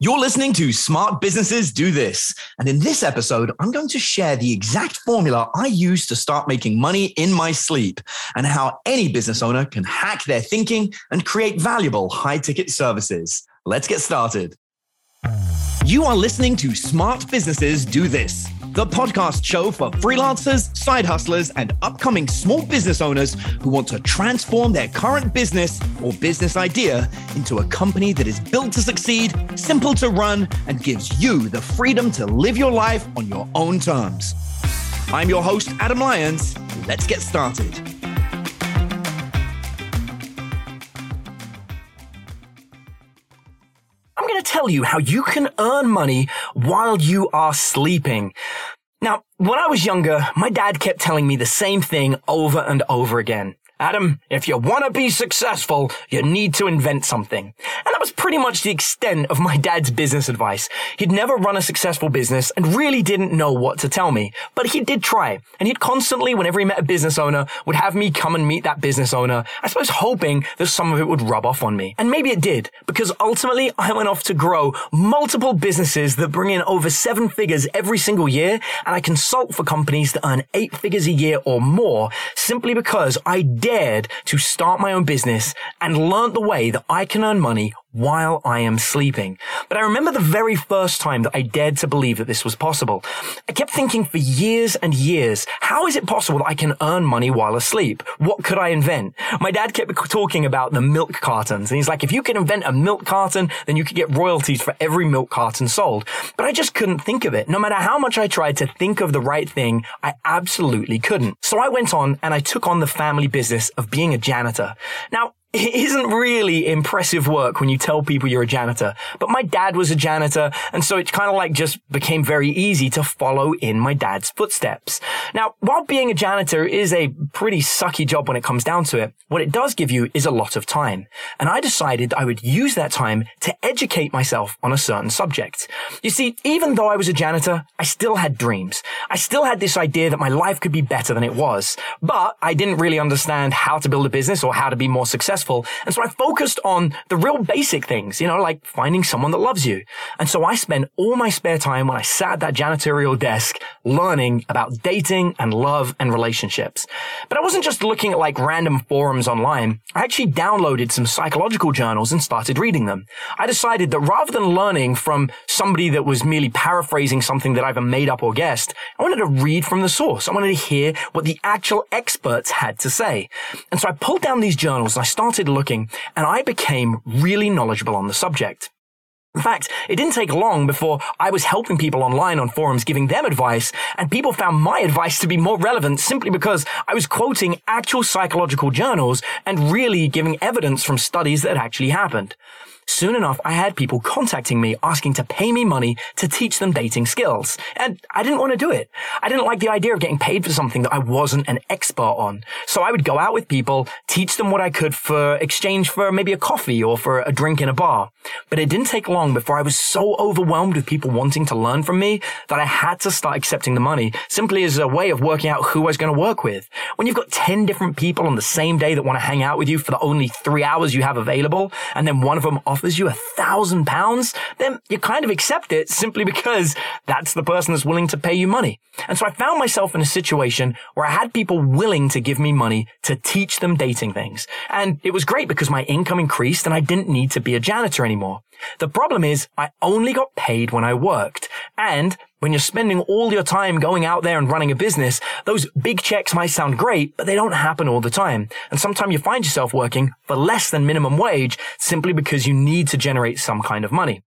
You're listening to Smart Businesses Do This. And in this episode, I'm going to share the exact formula I use to start making money in my sleep and how any business owner can hack their thinking and create valuable high ticket services. Let's get started. You are listening to Smart Businesses Do This the podcast show for freelancers, side hustlers, and upcoming small business owners who want to transform their current business or business idea into a company that is built to succeed, simple to run, and gives you the freedom to live your life on your own terms. I'm your host, Adam Lyons. Let's get started. I'm going to tell you how you can earn money while you are sleeping. Now, when I was younger, my dad kept telling me the same thing over and over again. Adam, if you want to be successful, you need to invent something. And that was pretty much the extent of my dad's business advice. He'd never run a successful business and really didn't know what to tell me. But he did try. And he'd constantly, whenever he met a business owner, would have me come and meet that business owner, I suppose hoping that some of it would rub off on me. And maybe it did, because ultimately I went off to grow multiple businesses that bring in over seven figures every single year. And I consult for companies that earn eight figures a year or more simply because I did dared to start my own business and learned the way that I can earn money while I am sleeping. But I remember the very first time that I dared to believe that this was possible. I kept thinking for years and years, how is it possible that I can earn money while asleep? What could I invent? My dad kept talking about the milk cartons and he's like, if you can invent a milk carton, then you could get royalties for every milk carton sold. But I just couldn't think of it. No matter how much I tried to think of the right thing, I absolutely couldn't. So I went on and I took on the family business of being a janitor. Now, it isn't really impressive work when you tell people you're a janitor, but my dad was a janitor, and so it kind of like just became very easy to follow in my dad's footsteps. Now, while being a janitor is a pretty sucky job when it comes down to it, what it does give you is a lot of time. And I decided I would use that time to educate myself on a certain subject. You see, even though I was a janitor, I still had dreams. I still had this idea that my life could be better than it was, but I didn't really understand how to build a business or how to be more successful successful. And so I focused on the real basic things, you know, like finding someone that loves you. And so I spent all my spare time when I sat at that janitorial desk learning about dating and love and relationships. But I wasn't just looking at like random forums online. I actually downloaded some psychological journals and started reading them. I decided that rather than learning from somebody that was merely paraphrasing something that I've made up or guessed, I wanted to read from the source. I wanted to hear what the actual experts had to say. And so I pulled down these journals and I started started looking and I became really knowledgeable on the subject. In fact, it didn't take long before I was helping people online on forums giving them advice, and people found my advice to be more relevant simply because I was quoting actual psychological journals and really giving evidence from studies that actually happened. Soon enough, I had people contacting me asking to pay me money to teach them dating skills. And I didn't want to do it. I didn't like the idea of getting paid for something that I wasn't an expert on. So I would go out with people, teach them what I could for exchange for maybe a coffee or for a drink in a bar. But it didn't take long before I was so overwhelmed with people wanting to learn from me that I had to start accepting the money simply as a way of working out who I was going to work with. When you've got 10 different people on the same day that want to hang out with you for the only three hours you have available, and then one of them offers you a thousand pounds, then you kind of accept it simply because that's the person that's willing to pay you money. And so I found myself in a situation where I had people willing to give me money to teach them dating things. And it was great because my income increased and I didn't need to be a janitor anymore. The problem is I only got paid when I worked. And when you're spending all your time going out there and running a business, those big checks might sound great, but they don't happen all the time. And sometimes you find yourself working for less than minimum wage simply because you need to generate some kind of money.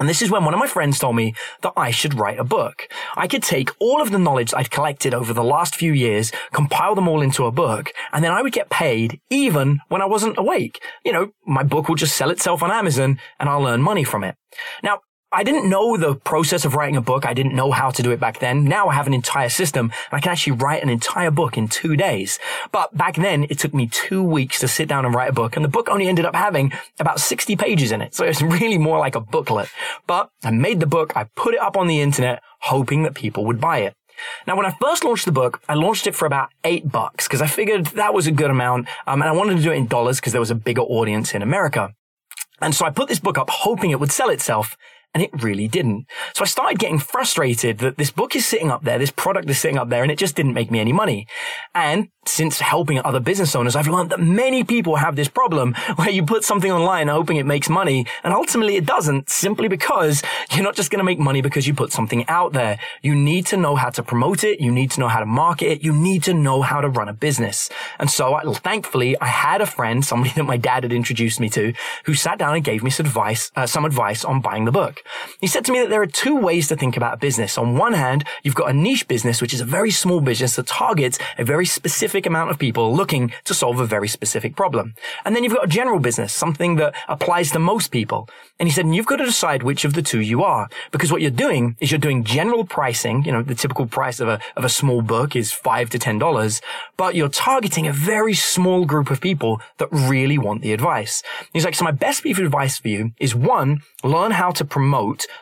And this is when one of my friends told me that I should write a book. I could take all of the knowledge I'd collected over the last few years, compile them all into a book, and then I would get paid even when I wasn't awake. You know, my book will just sell itself on Amazon and I'll earn money from it. Now, I didn't know the process of writing a book. I didn't know how to do it back then. Now I have an entire system and I can actually write an entire book in two days. But back then it took me two weeks to sit down and write a book and the book only ended up having about 60 pages in it. So it's really more like a booklet. But I made the book. I put it up on the internet hoping that people would buy it. Now, when I first launched the book, I launched it for about eight bucks because I figured that was a good amount. Um, and I wanted to do it in dollars because there was a bigger audience in America. And so I put this book up hoping it would sell itself and it really didn't. So I started getting frustrated that this book is sitting up there, this product is sitting up there, and it just didn't make me any money. And since helping other business owners, I've learned that many people have this problem where you put something online hoping it makes money, and ultimately it doesn't, simply because you're not just going to make money because you put something out there. You need to know how to promote it. You need to know how to market it. You need to know how to run a business. And so I, thankfully, I had a friend, somebody that my dad had introduced me to, who sat down and gave me some advice, uh, some advice on buying the book. He said to me that there are two ways to think about business. On one hand, you've got a niche business, which is a very small business that targets a very specific amount of people looking to solve a very specific problem. And then you've got a general business, something that applies to most people. And he said, and you've got to decide which of the two you are. Because what you're doing is you're doing general pricing. You know, the typical price of a, of a small book is five to ten dollars, but you're targeting a very small group of people that really want the advice. He's like, so my best piece of advice for you is one, learn how to promote,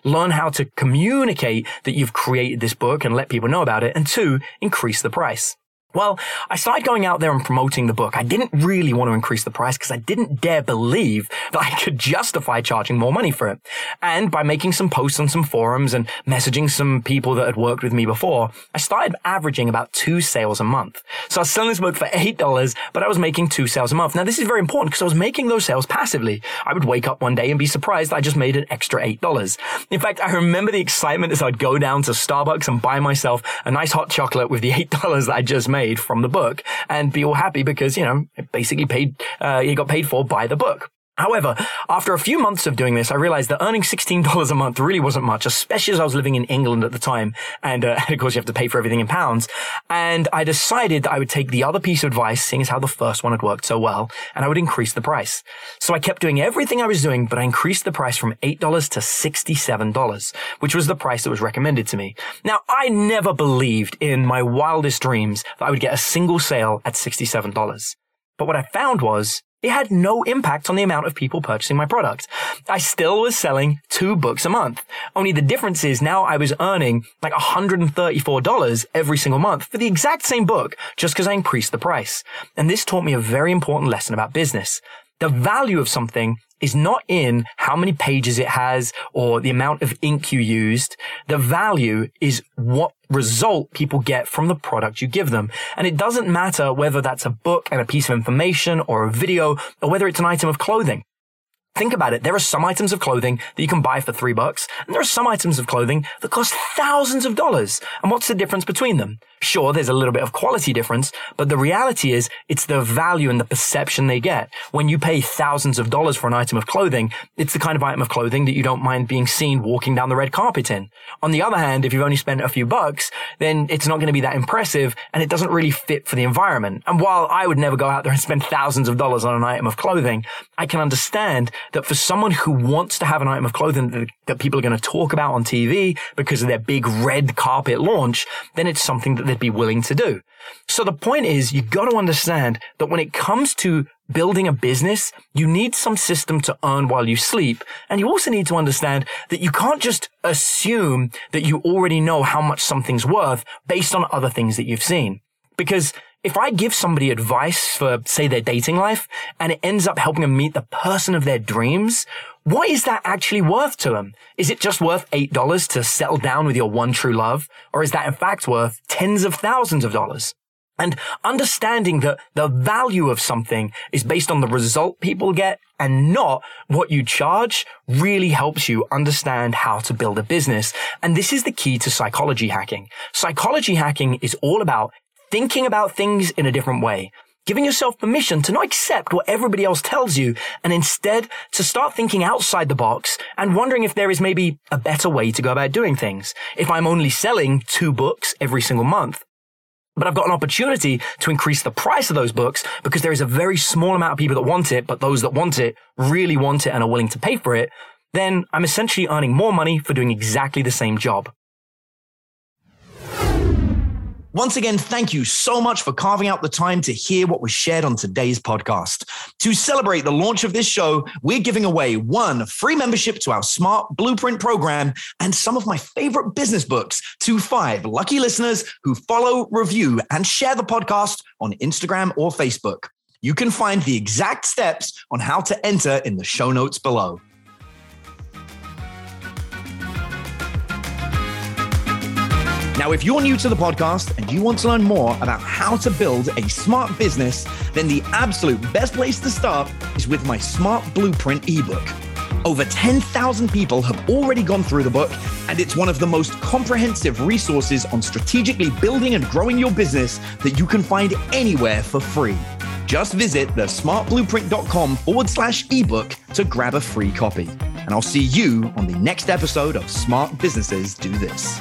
learn how to communicate that you've created this book and let people know about it. And two, increase the price. Well, I started going out there and promoting the book. I didn't really want to increase the price because I didn't dare believe that I could justify charging more money for it. And by making some posts on some forums and messaging some people that had worked with me before, I started averaging about two sales a month. So I was selling this book for $8, but I was making two sales a month. Now, this is very important because I was making those sales passively. I would wake up one day and be surprised I just made an extra $8. In fact, I remember the excitement as I'd go down to Starbucks and buy myself a nice hot chocolate with the $8 that I just made made from the book and be all happy because, you know, basically paid, uh, he got paid for by the book. However, after a few months of doing this, I realized that earning $16 a month really wasn't much, especially as I was living in England at the time. And, uh, of course, you have to pay for everything in pounds. And I decided that I would take the other piece of advice, seeing as how the first one had worked so well, and I would increase the price. So I kept doing everything I was doing, but I increased the price from $8 to $67, which was the price that was recommended to me. Now, I never believed in my wildest dreams that I would get a single sale at $67. But what I found was it had no impact on the amount of people purchasing my product. I still was selling two books a month. Only the difference is now I was earning like $134 every single month for the exact same book just because I increased the price. And this taught me a very important lesson about business. The value of something is not in how many pages it has or the amount of ink you used. The value is what result people get from the product you give them. And it doesn't matter whether that's a book and a piece of information or a video or whether it's an item of clothing. Think about it. There are some items of clothing that you can buy for three bucks, and there are some items of clothing that cost thousands of dollars. And what's the difference between them? Sure, there's a little bit of quality difference, but the reality is it's the value and the perception they get. When you pay thousands of dollars for an item of clothing, it's the kind of item of clothing that you don't mind being seen walking down the red carpet in. On the other hand, if you've only spent a few bucks, then it's not going to be that impressive and it doesn't really fit for the environment. And while I would never go out there and spend thousands of dollars on an item of clothing, I can understand that for someone who wants to have an item of clothing that, that people are going to talk about on TV because of their big red carpet launch, then it's something that they'd be willing to do. So the point is, you've got to understand that when it comes to building a business, you need some system to earn while you sleep. And you also need to understand that you can't just assume that you already know how much something's worth based on other things that you've seen. Because if I give somebody advice for, say, their dating life and it ends up helping them meet the person of their dreams, what is that actually worth to them? Is it just worth $8 to settle down with your one true love? Or is that in fact worth tens of thousands of dollars? And understanding that the value of something is based on the result people get and not what you charge really helps you understand how to build a business. And this is the key to psychology hacking. Psychology hacking is all about thinking about things in a different way, giving yourself permission to not accept what everybody else tells you and instead to start thinking outside the box and wondering if there is maybe a better way to go about doing things. If I'm only selling two books every single month, but I've got an opportunity to increase the price of those books because there is a very small amount of people that want it, but those that want it really want it and are willing to pay for it, then I'm essentially earning more money for doing exactly the same job. Once again, thank you so much for carving out the time to hear what was shared on today's podcast. To celebrate the launch of this show, we're giving away one free membership to our Smart Blueprint program and some of my favorite business books to five lucky listeners who follow, review, and share the podcast on Instagram or Facebook. You can find the exact steps on how to enter in the show notes below. Now, if you're new to the podcast and you want to learn more about how to build a smart business, then the absolute best place to start is with my Smart Blueprint ebook. Over 10,000 people have already gone through the book, and it's one of the most comprehensive resources on strategically building and growing your business that you can find anywhere for free. Just visit thesmartblueprint.com forward slash ebook to grab a free copy. And I'll see you on the next episode of Smart Businesses Do This.